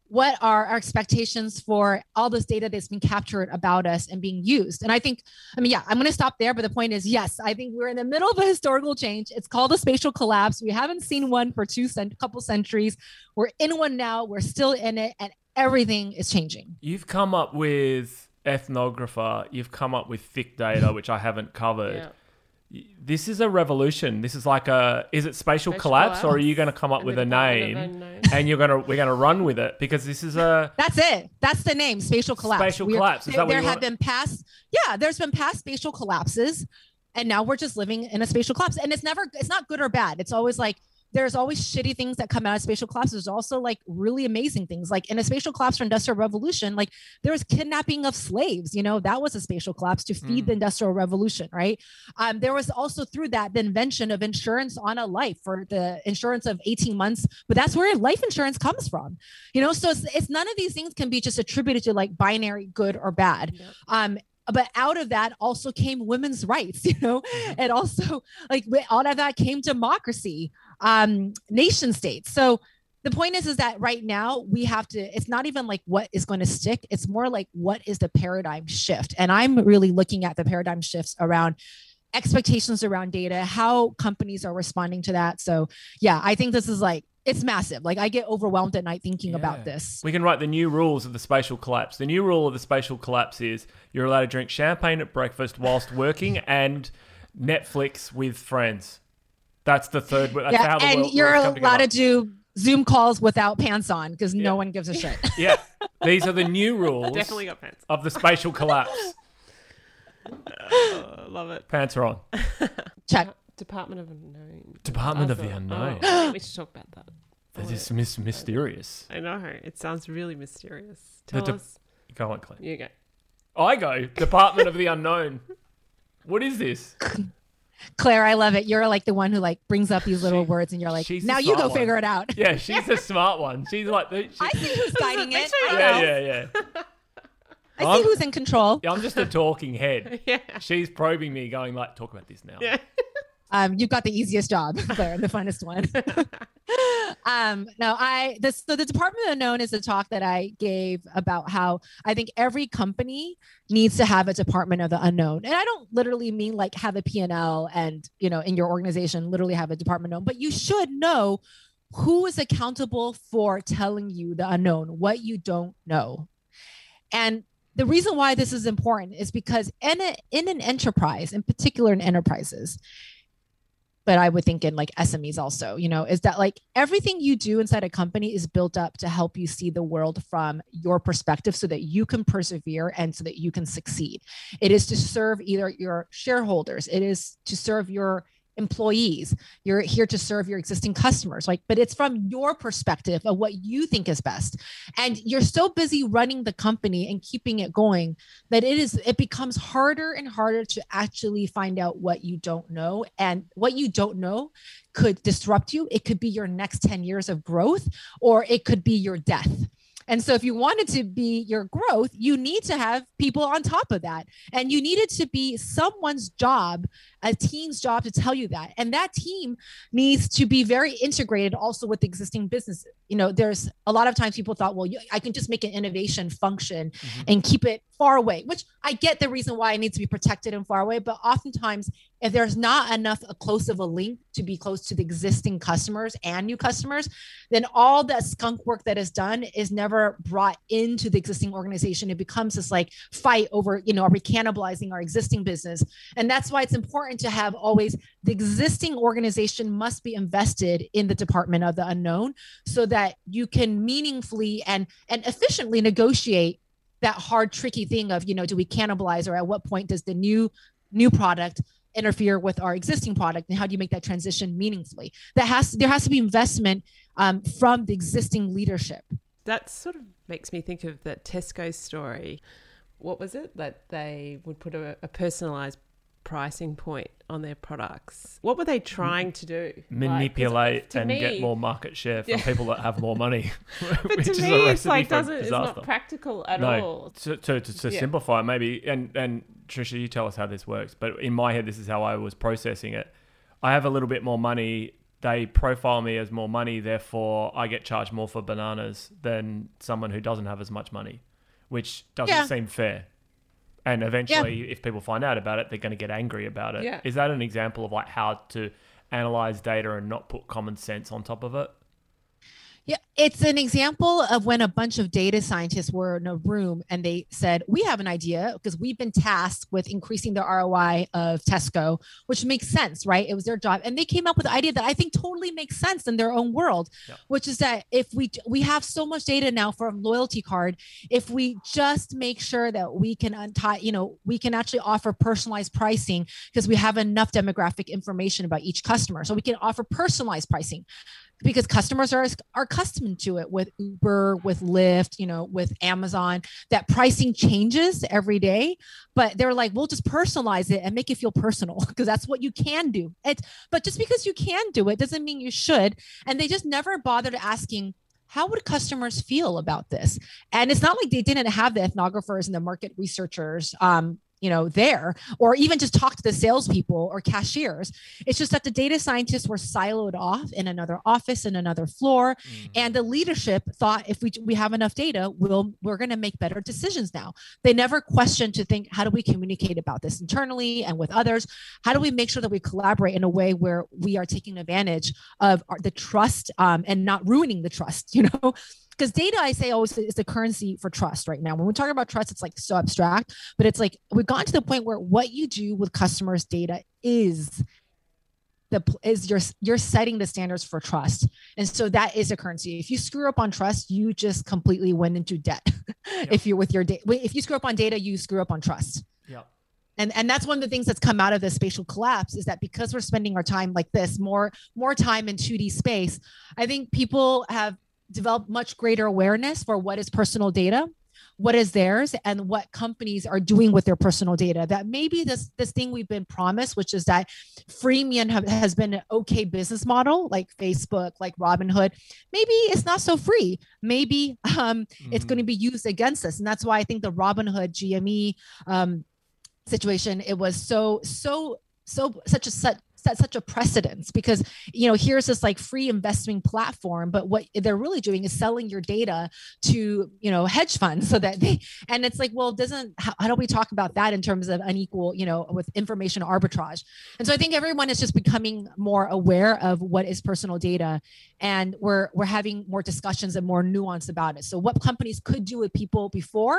what are our expectations for all this data that's been captured about us and being used? And i think i mean yeah i'm going to stop there but the point is yes i think we're in the middle of a historical change. It's called a spatial collapse. We haven't seen one for two cent- couple centuries. We're in one now. We're still in it and everything is changing. You've come up with ethnographer, you've come up with thick data, which I haven't covered. Yeah. This is a revolution. This is like a is it spatial, Spatial collapse, or are you going to come up And with a Department of name and you're going to we're going to run with it because this is a <laughs> That's it. That's the name, spatial collapse. Spatial We're- collapse. Is There, that what there have want- been past, yeah, there's been past spatial collapses, and now we're just living in a spatial collapse. And it's never, it's not good or bad. It's always like there's always shitty things that come out of spatial collapse. There's also like really amazing things. Like in a spatial collapse for industrial revolution, like there was kidnapping of slaves. You know, that was a spatial collapse to feed Mm. the industrial revolution, right? Um, there was also through that the invention of insurance on a life for the insurance of 18 months, but that's where life insurance comes from you know so it's, it's none of these things can be just attributed to like binary good or bad Yep. um but out of that also came women's rights <laughs> you know and also like out of that came democracy um nation states so the point is is that right now we have to it's not even like what is going to stick it's more like what is the paradigm shift and i'm really looking at the paradigm shifts around expectations around data how companies are responding to that so yeah i think this is like it's massive like i get overwhelmed at night thinking Yeah. about this We can write the new rules of the spatial collapse. The new rule of the spatial collapse is you're allowed to drink champagne at breakfast whilst working and Netflix with friends. That's the third. That's yeah how the and world, you're rules come allowed to do zoom calls without pants on because Yeah. no one gives a shit <laughs> Yeah, these are the <laughs> new rules Definitely got pants. of the spatial collapse. Oh, <laughs> love it. Pants are on. check Department of Unknown. Department of the Unknown. Oh, <gasps> we should talk about that. That is mis- mysterious. I know. It sounds really mysterious. The Tell de- us. Go on, Claire. You go. I go Department of the Unknown. What is this? Claire i love it you're like the one who like brings up these little She- words and you're like now you go one. figure it out Yeah, she's the smart one. She's like the. She, i see who's guiding it I, yeah, yeah, yeah. I see I'm- who's in control Yeah, I'm just a talking head. <laughs> yeah. She's probing me, going like, "Talk about this now." Yeah. Um, you've got the easiest job, <laughs> Claire, the funnest one. <laughs> um, no, I this so the Department of the Unknown is a talk that I gave about how I think every company needs to have a Department of the Unknown, and I don't literally mean like have a P&L and you know in your organization literally have a Department unknown, but you should know who is accountable for telling you the unknown, what you don't know, and the reason why this is important is because in, a, in an enterprise, in particular in enterprises, but I would think in like SMEs also, you know, is that like everything you do inside a company is built up to help you see the world from your perspective so that you can persevere and so that you can succeed. It is to serve either your shareholders, it is to serve your employees. You're here to serve your existing customers like but it's from your perspective of what you think is best. And you're so busy running the company and keeping it going that it is it becomes harder and harder to actually find out what you don't know. And what you don't know could disrupt you. It could be your next 10 years of growth or it could be your death. And so if you wanted to be your growth you need to have people on top of that. And you need it to be someone's job a team's job to tell you that. And that team needs to be very integrated also with the existing businesses you know there's a lot of times people thought well you, i can just make an innovation function Mhm. and keep it far away which i get the reason why it needs to be protected and far away. But oftentimes if there's not enough a close of a link to be close to the existing customers and new customers then all that skunk work that is done is never brought into the existing organization. It becomes this like fight over you know are we cannibalizing our existing business? And that's why it's important to have always the existing organization must be invested in the department of the unknown so that you can meaningfully and and efficiently negotiate that hard tricky thing of you know do we cannibalize or at what point does the new new product interfere with our existing product and how do you make that transition meaningfully that has there has to be investment um, from the existing leadership That sort of makes me think of the Tesco story. What was it that they would put a, a personalized pricing point on their products? What were they trying to do? Manipulate to and me- get more market share from Yeah. people that have more money, <laughs> <laughs> But which to is me, it's like doesn't it's not practical at no, all. to, to, to, to Yeah. simplify maybe, and and Tricia, you tell us how this works. But in my head, this is how I was processing it. I have a little bit more money they profile me as more money, therefore I get charged more for bananas than someone who doesn't have as much money, which doesn't Yeah. seem fair. And eventually, if people find out about it, they're going to get angry about it. Is Yeah. Is that an example of like how to analyze data and not put common sense on top of it? Yeah, it's an example of when a bunch of data scientists were in a room and they said, We have an idea because we've been tasked with increasing the ROI of Tesco, which makes sense, right? It was their job. And they came up with an idea that I think totally makes sense in their own world, Yeah. which is that if we we have so much data now for a loyalty card, if we just make sure that we can untie, you know, we can actually offer personalized pricing because we have enough demographic information about each customer. So we can offer personalized pricing because customers are are accustomed to it with Uber, with Lyft, you know, with Amazon. That pricing changes every day, but they're like, we'll just personalize it and make it feel personal <laughs> because that's what you can do. It's but just because you can do it doesn't mean you should. And they just never bothered asking. How would customers feel about this? And it's not like they didn't have the ethnographers and the market researchers, um, you know, there, or even just talk to the salespeople or cashiers. It's just that the data scientists were siloed off in another office in another floor, and the leadership thought if we we have enough data, we'll we're going to make better decisions now. They never questioned to think how do we communicate about this internally and with others? How do we make sure that we collaborate in a way where we are taking advantage of our, the trust um, and not ruining the trust? <laughs> You know. Because data, I say always is the currency for trust right now. When we talk about trust, it's like so abstract, but it's like we've gotten to the point where what you do with customers' data is the is you're you're setting the standards for trust. And so that is a currency. If you screw up on trust you just completely went into debt. <laughs> If you're with your data if you screw up on data you screw up on trust. Yeah. and and that's one of the things that's come out of the spatial collapse is that because we're spending our time like this more more time in 2d space i think people have developed much greater awareness for what is personal data what is theirs and what companies are doing with their personal data. That maybe this this thing we've been promised which is that freemium have, has been an okay business model like facebook like robinhood. Maybe it's not so free. Maybe um, it's Mm. going to be used against us. And that's why i think the robinhood gme um, situation it was so so so such a such set such a precedence because you know here's this like free investing platform but what they're really doing is selling your data to you know hedge funds so that they and it's like well doesn't how, how do we talk about that in terms of unequal you know with information arbitrage? And so i think everyone is just becoming more aware of what is personal data and we're we're having more discussions and more nuance about it. So what companies could do with people before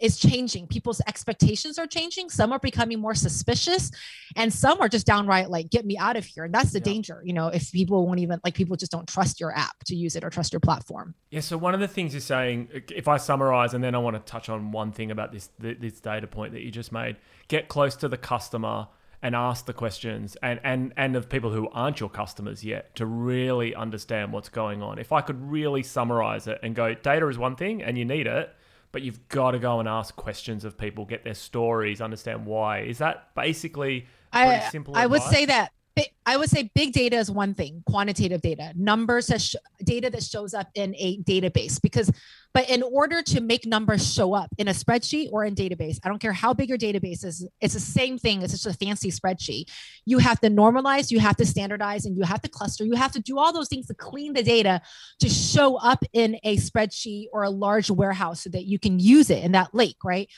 is changing people's expectations are changing some are becoming more suspicious and some are just downright like get me out of here and that's the Yeah. danger you know if people won't even like people just don't trust your app to use it or trust your platform Yeah, so one of the things you're saying, if I summarize, and then I want to touch on one thing about this this data point that you just made, get close to the customer and ask the questions, and and and of people who aren't your customers yet to really understand what's going on. If I could really summarize it and go, data is one thing, and you need it, but you've got to go and ask questions of people, get their stories, understand why. Is that basically pretty I, simple? I would say that I would say big data is one thing, quantitative data, numbers that sh- data that shows up in a database. Because, but in order to make numbers show up in a spreadsheet or in database, I don't care how big your database is, it's the same thing. It's just a fancy spreadsheet. You have to normalize, you have to standardize, and you have to cluster. You have to do all those things to clean the data to show up in a spreadsheet or a large warehouse so that you can use it in that lake, right?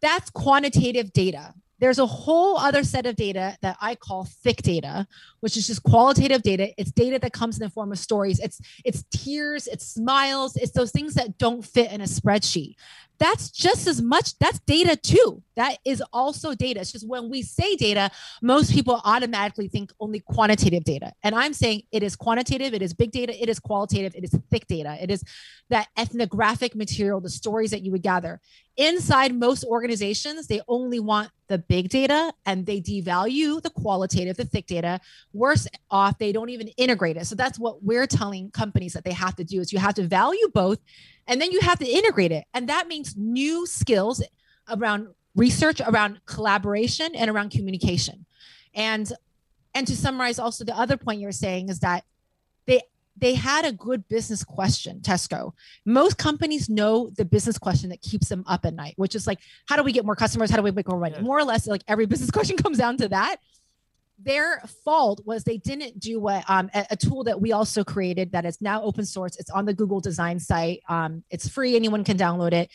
That's quantitative data. There's a whole other set of data that I call thick data, which is just qualitative data. It's data that comes in the form of stories. It's it's tears, it's smiles, it's those things that don't fit in a spreadsheet. That's just as much, that's data too. That is also data. It's just when we say data, most people automatically think only quantitative data. And I'm saying it is quantitative, it is big data, it is qualitative, it is thick data. It is that ethnographic material, the stories that you would gather. Inside most organizations, they only want the big data and they devalue the qualitative, the thick data. Worse off, they don't even integrate it. So that's what we're telling companies that they have to do is you have to value both and then you have to integrate it. And that means new skills around research, around collaboration, and around communication. And and to summarize also the other point you're saying is that they they had a good business question, Tesco. Most companies know the business question that keeps them up at night, which is like, how do we get more customers? How do we make more money? Yeah. More or less, like every business <laughs> question comes down to that. Their fault was they didn't do what um, a, a, tool that we also created that is now open source. It's on the Google Design site. Um, it's free; anyone can download it.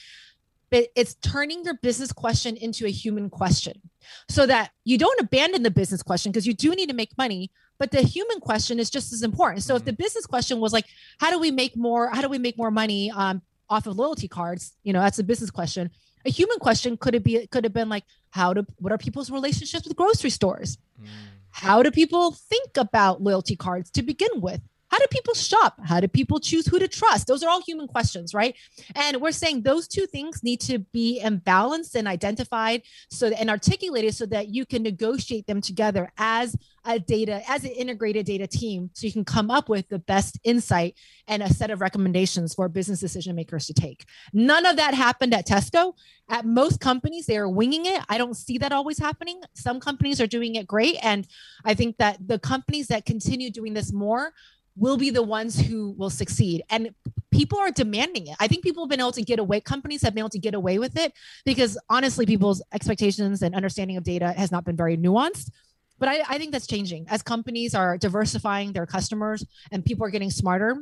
But it's turning your business question into a human question, so that you don't abandon the business question because you do need to make money. But the human question is just as important. So if the mm-hmm. business question was like, "How do we make more? How do we make more money um, off of loyalty cards?" You know, that's a business question a human question could it be could have been like how do what are people's relationships with grocery stores mm. How do people think about loyalty cards to begin with how do people shop? How do people choose who to trust? Those are all human questions right? And we're saying those two things need to be imbalanced and identified so and articulated so that you can negotiate them together as a data as an integrated data team so you can come up with the best insight and a set of recommendations for business decision makers to take. None of that happened at tesco. At most companies they are winging it. I don't see that always happening. Some companies are doing it great and i think that the companies that continue doing this more will be the ones who will succeed and people are demanding it i think people have been able to get away companies have been able to get away with it because honestly people's expectations and understanding of data has not been very nuanced but I, I think that's changing as companies are diversifying their customers and people are getting smarter.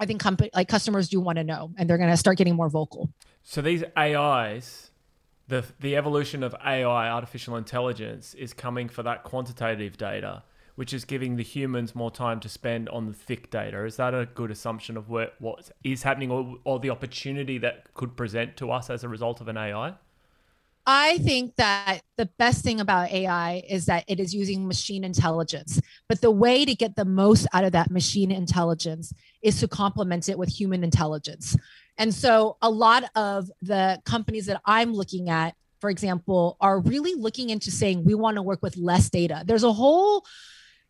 I think company like customers do want to know and they're going to start getting more vocal. So these AIs, the the evolution of AI, artificial intelligence, is coming for that quantitative data, which is giving the humans more time to spend on the thick data. Is that a good assumption of what what is happening or, or the opportunity that could present to us as a result of an AI? I think that the best thing about AI is that it is using machine intelligence. But the way to get the most out of that machine intelligence is to complement it with human intelligence. And so a lot of the companies that I'm looking at, for example, are really looking into saying we want to work with less data. There's a whole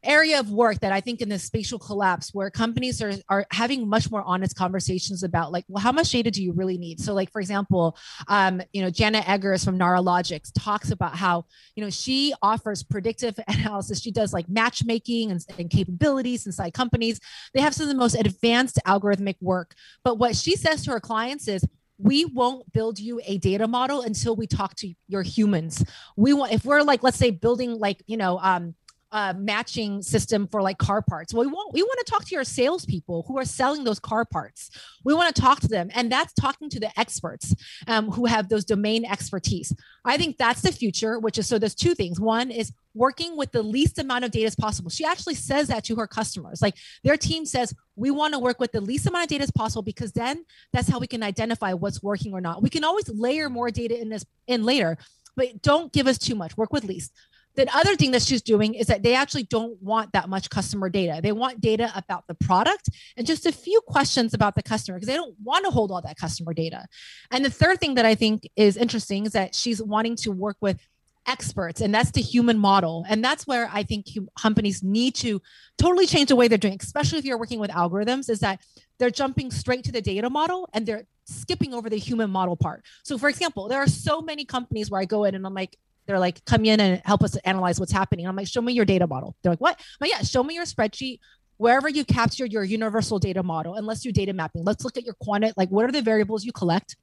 area of work that I think in the spatial collapse where companies are, are having much more honest conversations about like, well, how much data do you really need? So like, for example, um, you know, Janet Eggers from Neuralogix talks about how, you know, she offers predictive <laughs> analysis. She does like matchmaking and, and capabilities inside companies. They have some of the most advanced algorithmic work. But what she says to her clients is, we won't build you a data model until we talk to your humans. We want if we're like let's say building like you know um, uh, matching system for like car parts. Well, we want we want to talk to your salespeople who are selling those car parts. We want to talk to them, and that's talking to the experts um, who have those domain expertise. I think that's the future. Which is so there's two things. One is working with the least amount of data as possible. She actually says that to her customers. Like their team says, we want to work with the least amount of data as possible because then that's how we can identify what's working or not. We can always layer more data in this in later, but don't give us too much. Work with least. The other thing that she's doing is that they actually don't want that much customer data. They want data about the product and just a few questions about the customer because they don't want to hold all that customer data. And the third thing that I think is interesting is that she's wanting to work with experts and that's the human model and that's where i think companies need to totally change the way they're doing especially if you're working with algorithms is that they're jumping straight to the data model and they're skipping over the human model part so for example there are so many companies where i go in and i'm like they're like, come in and help us analyze what's happening. I'm like, show me your data model. They're like, what? But yeah, show me your spreadsheet wherever you captured your universal data model and let's do data mapping. Let's look at your quantity, like what are the variables you collect?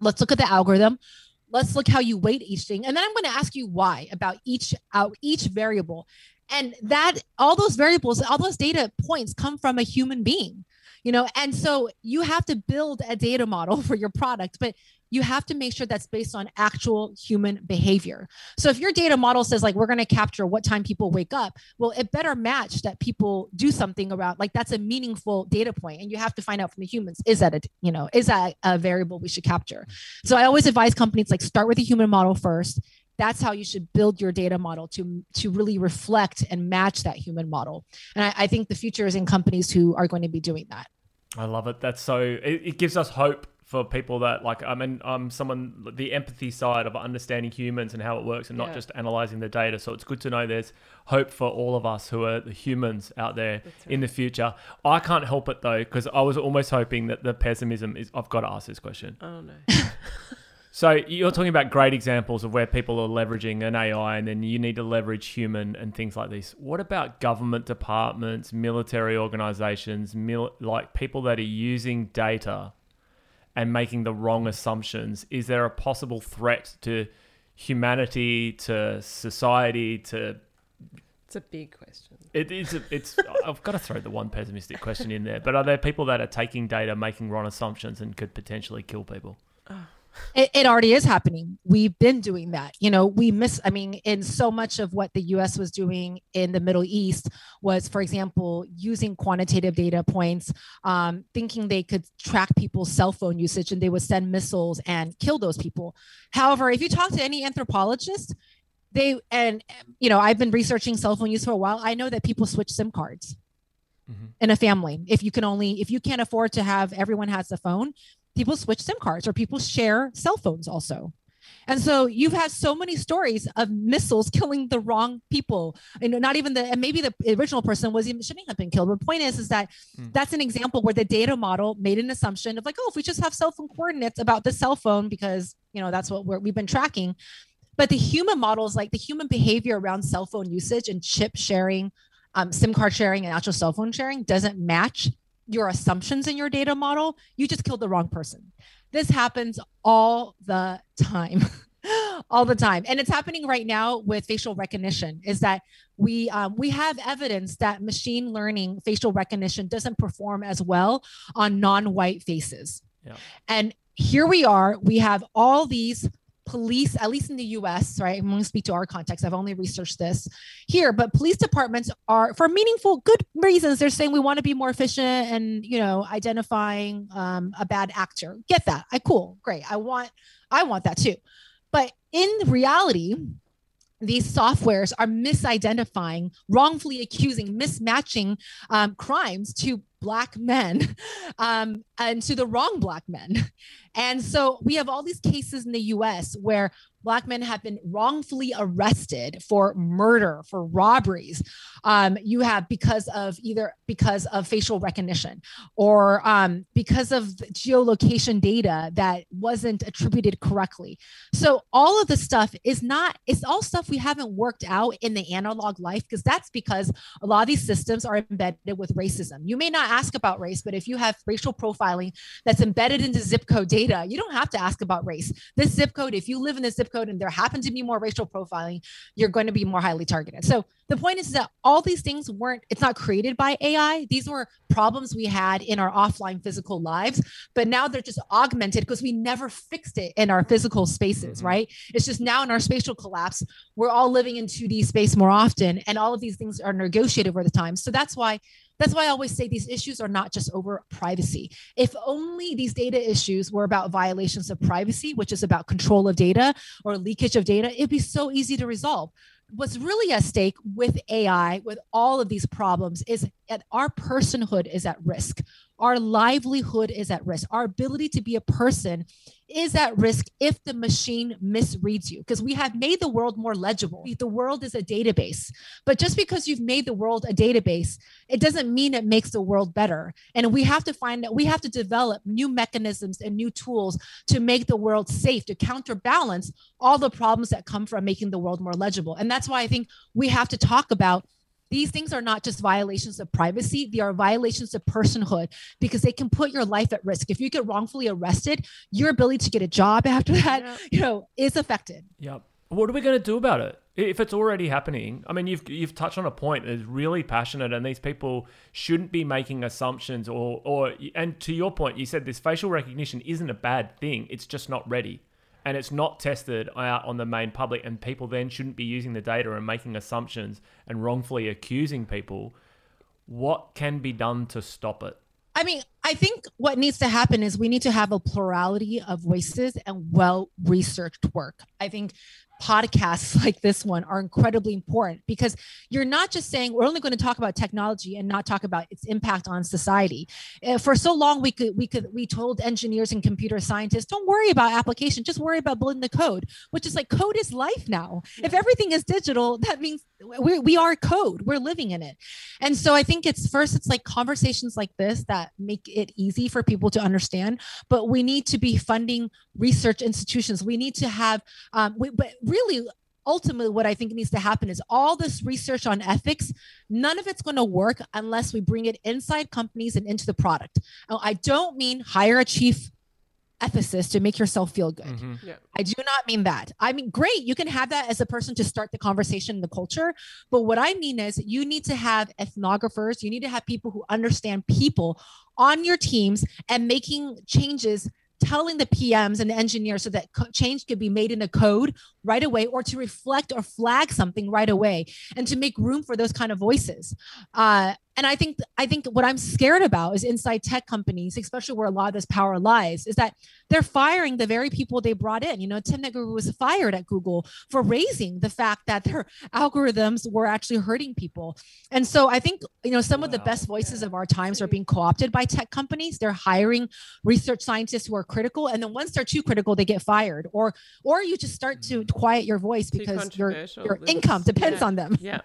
Let's look at the algorithm. Let's look how you weight each thing. And then I'm going to ask you why about each out each variable. And that all those variables, all those data points come from a human being you know and so you have to build a data model <laughs> for your product but you have to make sure that's based on actual human behavior. So if your data model says like we're going to capture what time people wake up, well it better match that people do something around like that's a meaningful data point and you have to find out from the humans is that a you know is that a variable we should capture. So I always advise companies like start with a human model first. That's how you should build your data model to to really reflect and match that human model. And I, I think the future is in companies who are going to be doing that. I love it. That's so it, it gives us hope for people that like I mean I'm someone the empathy side of understanding humans and how it works and not just analyzing the data. So it's good to know there's hope for all of us who are the humans out there right. in the future. I can't help it though because I was almost hoping that the pessimism is. I've got to ask this question. Oh no. <laughs> so you're talking about great examples of where people are leveraging an AI and then you need to leverage human and things like this. What about government departments, military organizations, mil- like people that are using data? and making the wrong assumptions? Is there a possible threat to humanity, to society, to It's a big question. It is. A, it's. <laughs> I've got to throw the one pessimistic question in there. But are there people that are taking data, making wrong assumptions, and could potentially kill people? Ah. It, it, already is happening. We've been doing that. You know, we miss, I mean, in so much of what the US was doing in the Middle East was, for example, using quantitative data points, um, thinking they could track people's cell phone usage and they would send missiles and kill those people. However, if you talk to any anthropologist, they, and, you know, I've been researching cell phone use for a while. I know that people switch SIM cards. Mm-hmm. in a family if you can only if you can't afford to have everyone has a phone people switch SIM cards or people share cell phones also. And so you've had so many stories of missiles killing the wrong people. And not even the and maybe the original person was even shouldn't have been killed. But the point is, is that mm. that's an example where the data model made an assumption of like, oh, if we just have cell phone coordinates about the cell phone, because you know that's what we're, we've been tracking. But the human models, like the human behavior around cell phone usage and chip sharing, um, SIM card sharing, and actual cell phone sharing doesn't match your assumptions in your data model, you just killed the wrong person. This happens all the time. <laughs> all the time and it's happening right now with facial recognition is that we um, we have evidence that machine learning facial recognition doesn't perform as well on non-white faces yeah. and here we are we have all these police, at least in the US, right? I'm going to speak to our context. I've only researched this here, but police departments are, for meaningful, good reasons, they're saying we want to be more efficient and, you know, identifying um, a bad actor. Get that. I cool. Great. I want, I want that too. But in reality, these softwares are misidentifying, wrongfully accusing, mismatching um, crimes to black men <laughs> um, and to the wrong black men. And so we have all these cases in the US where black men have been wrongfully arrested for murder, for robberies. Um, you have because of either because of facial recognition or um, because of geolocation data that wasn't attributed correctly. So all of the stuff is not, it's all stuff we haven't worked out in the analog life because that's because a lot of these systems are embedded with racism. You may not ask about race, but if you have racial profiling that's embedded into zip code data, you don't have to ask about race. This zip code, if you live in this zip code and there happen to be more racial profiling, you're going to be more highly targeted. So the point is that all these things weren't, it's not created by AI. These were problems we had in our offline physical lives, but now they're just augmented because we never fixed it in our physical spaces, mm-hmm. right? It's just now in our spatial collapse, we're all living in 2D space more often, and all of these things are negotiated over the time. So that's why that's why I always say these issues are not just over privacy. If only these data issues were about violations of privacy, which is about control of data or leakage of data, it'd be so easy to resolve. What's really at stake with AI, with all of these problems, is that our personhood is at risk. Our livelihood is at risk. Our ability to be a person is at risk if the machine misreads you because we have made the world more legible. The world is a database. But just because you've made the world a database, it doesn't mean it makes the world better. And we have to find that we have to develop new mechanisms and new tools to make the world safe, to counterbalance all the problems that come from making the world more legible. And that's why I think we have to talk about these things are not just violations of privacy, they are violations of personhood because they can put your life at risk. If you get wrongfully arrested, your ability to get a job after <laughs> that, yeah. you know, is affected. Yep. What are we going to do about it? If it's already happening, I mean, you've you've touched on a point that's really passionate, and these people shouldn't be making assumptions, or or and to your point, you said this facial recognition isn't a bad thing; it's just not ready and it's not tested out on the main public, and people then shouldn't be using the data and making assumptions and wrongfully accusing people, what can be done to stop it? I mean, I think what needs to happen is we need to have a plurality of voices and well researched work. I think podcasts <laughs> like this one are incredibly important because you're not just saying we're only going to talk about technology and not talk about its impact on society. Uh, for so long, we could we could we told engineers and computer scientists, don't worry about application, just worry about building the code, which is like code is life now. If everything is digital, that means we we are code. We're living in it, and so I think it's first it's like conversations like this that make it easy for people to understand. But we need to be funding research institutions. We need to have, um, we, but really ultimately what i think needs to happen is all this research on ethics none of it's going to work unless we bring it inside companies and into the product now, i don't mean hire a chief ethicist to make yourself feel good. Mhm. Yeah. I do not mean that. I mean, great, you can have that as a person to start the conversation in the culture. But what I mean is, you need to have ethnographers, you need to have people who understand people on your teams and making changes. Telling the PMs and the engineers so that co- change could be made in the code right away, or to reflect or flag something right away, and to make room for those kind of voices. Uh, and I think I think what I'm scared about is inside tech companies, especially where a lot of this power lies, is that they're firing the very people they brought in. You know, Timnit Gebru was fired at Google for raising the fact that their <laughs> algorithms were actually hurting people. And so I think, you know, some of the best voices of our times are being co-opted by tech companies. They're hiring research scientists who are critical. And then once they're too critical, they get fired. Or or you just start to quiet your voice because your your income depends yeah. on them. Yeah.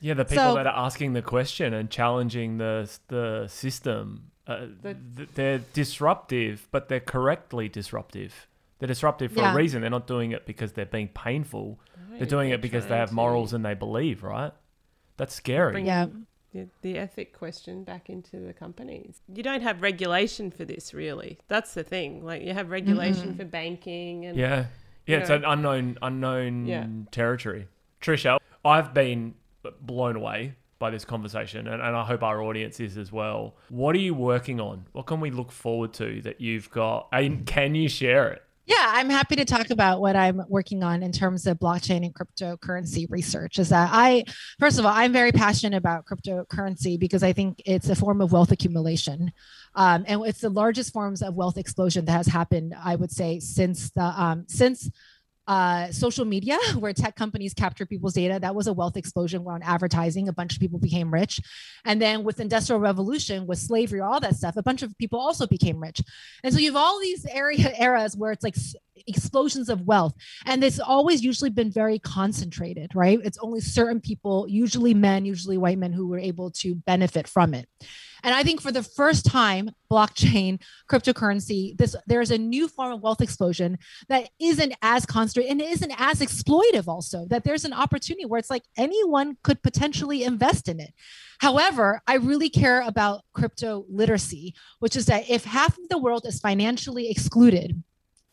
Yeah, the people So- that are asking the question and challenging the the system, uh, the, they're disruptive, but they're correctly disruptive. They're disruptive for Yeah. a reason. They're not doing it because they're being painful. They're doing it because they trying have to morals and they believe, right? That's scary. bring Yeah. the, the ethic question back into the companies. You don't have regulation for this, really. That's the thing. Like you have regulation for banking and Yeah. Yeah, it's know. an unknown unknown Yeah. territory. Tricia, I've been blown away by this conversation and, and I hope our audience is as well. What are you working on? What can we look forward to that you've got? And can you share it? Yeah, I'm happy to talk about what I'm working on in terms of blockchain and cryptocurrency research. Is that I, first of all, I'm very passionate about cryptocurrency because I think it's a form of wealth accumulation. Um, and it's the largest forms of wealth explosion that has happened, I would say, since the um, since uh, social media, <laughs> where tech companies capture people's data. That was a wealth explosion around advertising. A bunch of people became rich. And then with industrial revolution, with slavery, all that stuff, a bunch of people also became rich. And so you have all these area <laughs> eras where it's like explosions of wealth. And it's always usually been very concentrated, right? It's only certain people, usually men, usually white men, who were able to benefit from it. And I think for the first time, blockchain, <laughs> cryptocurrency, this there's a new form of wealth explosion that isn't as concentrated and isn't as exploitive also that there's an opportunity where it's like anyone could potentially invest in it. However i really care about crypto literacy which is that if half of the world is financially excluded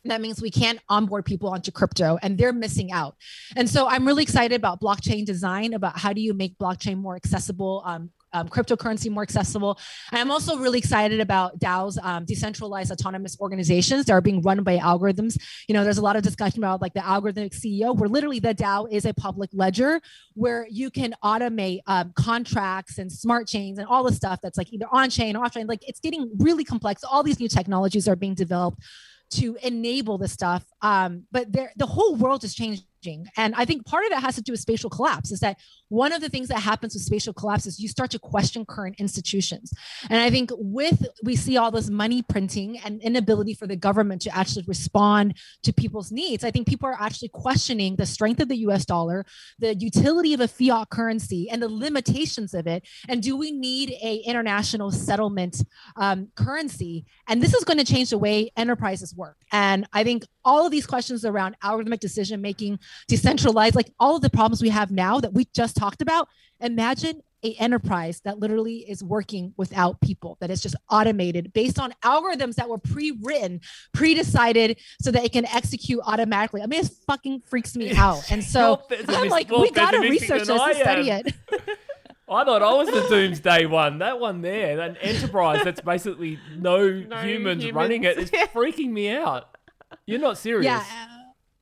that means we can't onboard people onto crypto and they're missing out. And so i'm really excited about blockchain design about how do you make blockchain more accessible um, um, cryptocurrency more accessible. I'm also really excited about DAOs, um, decentralized autonomous organizations that are being run by algorithms. You know, there's a lot of discussion about like the algorithmic CEO, where literally the DAO is a public ledger where you can automate um, contracts and smart chains and all the stuff that's like either on chain or off chain. Like it's getting really complex. All these new technologies are being developed to enable the stuff. Um, but there, the whole world is changing. And I think part of it has to do with spatial collapse is that one of the things that happens with spatial collapse is you start to question current institutions. And I think with we see all this money printing and inability for the government to actually respond to people's needs, I think people are actually questioning the strength of the US dollar, the utility of a fiat currency and the limitations of it. And do we need a international settlement um, currency? And this is going to change the way enterprises work. And I think all of these questions around algorithmic decision making, decentralized, like all of the problems we have now that we just talked about, imagine a enterprise that literally is working without people that is just automated based on algorithms that were pre-written pre-decided so that it can execute automatically i mean it fucking freaks me <laughs> out and so You're i'm like we gotta research this I and study am. it <laughs> I thought I was the doomsday one. That one there, that enterprise that's basically no, <laughs> No humans, humans. running it, is freaking me out. You're not serious. Yeah.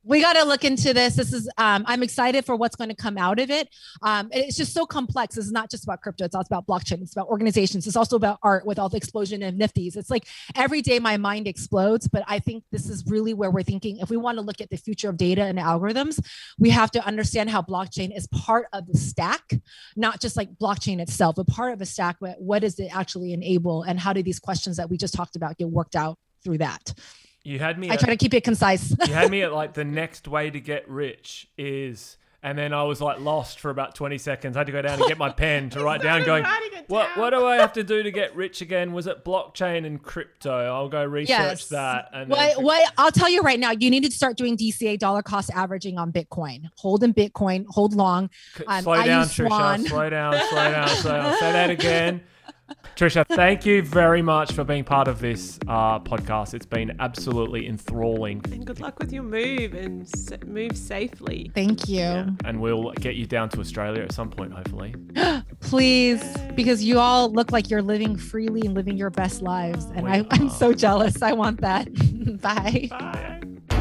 We got to look into this. This is, um, I'm excited for what's going to come out of it. Um, it's just so complex. It's not just about crypto. It's also about blockchain. It's about organizations. It's also about art with all the explosion of nifties. It's like every day my mind explodes. But I think this is really where we're thinking. If we want to look at the future of data and algorithms, we have to understand how blockchain is part of the stack, not just like blockchain itself, but part of a stack. But what does it actually enable? And how do these questions that we just talked about get worked out through that? You had me. I At, try to keep it concise. you had me <laughs> at like the next way to get rich is, and then I was like lost for about 20 seconds. I had to go down and get my pen to write down. <laughs> Going, what down. what do I have to do to get rich again? Was it blockchain and crypto? I'll go research Yes. that. And What, then, what I'll tell you right now, you need to start doing DCA dollar cost averaging on Bitcoin. Hold in Bitcoin, hold long. Um, slow down, Tricia. Slow down, slow down, slow down. Say that <laughs> again. Tricia, thank you very much for being part of this uh, podcast. It's been absolutely enthralling. And good luck with your move and move safely. Thank you. Yeah. And we'll get you down to Australia at some point, hopefully. <gasps> Please, because you all look like you're living freely and living your best lives. And I, I'm so jealous. I want that. <laughs> Bye. Bye.